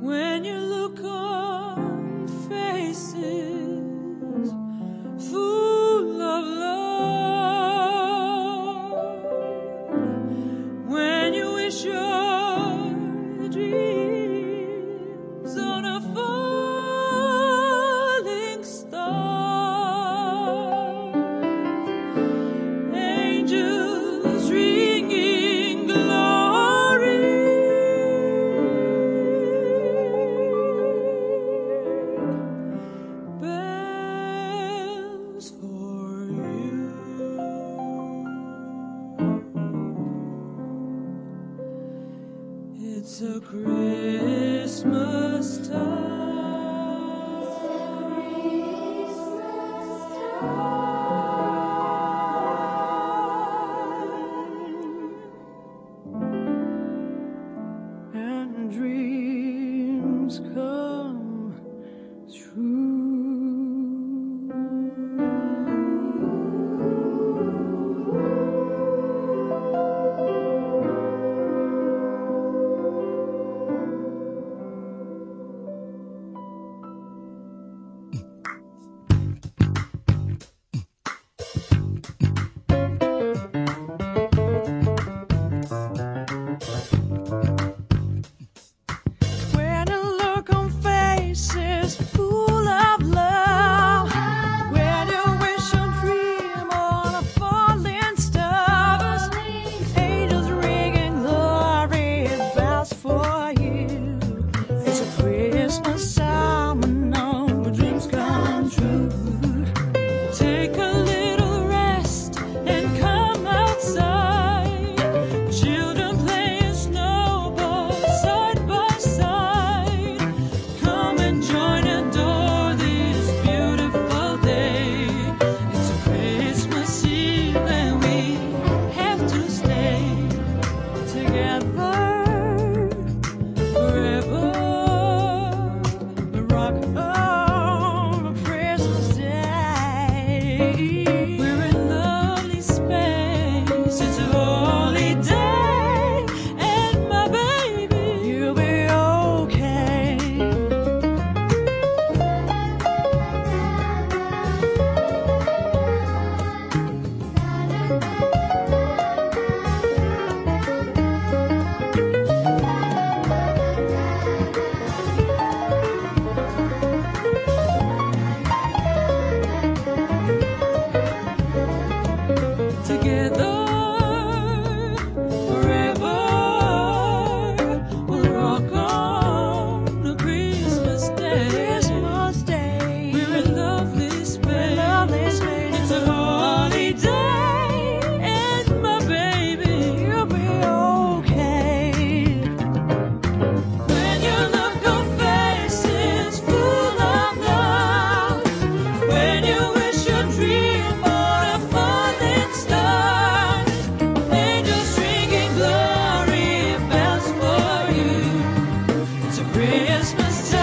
when you look on faces It's a Christmas Rock Christmas time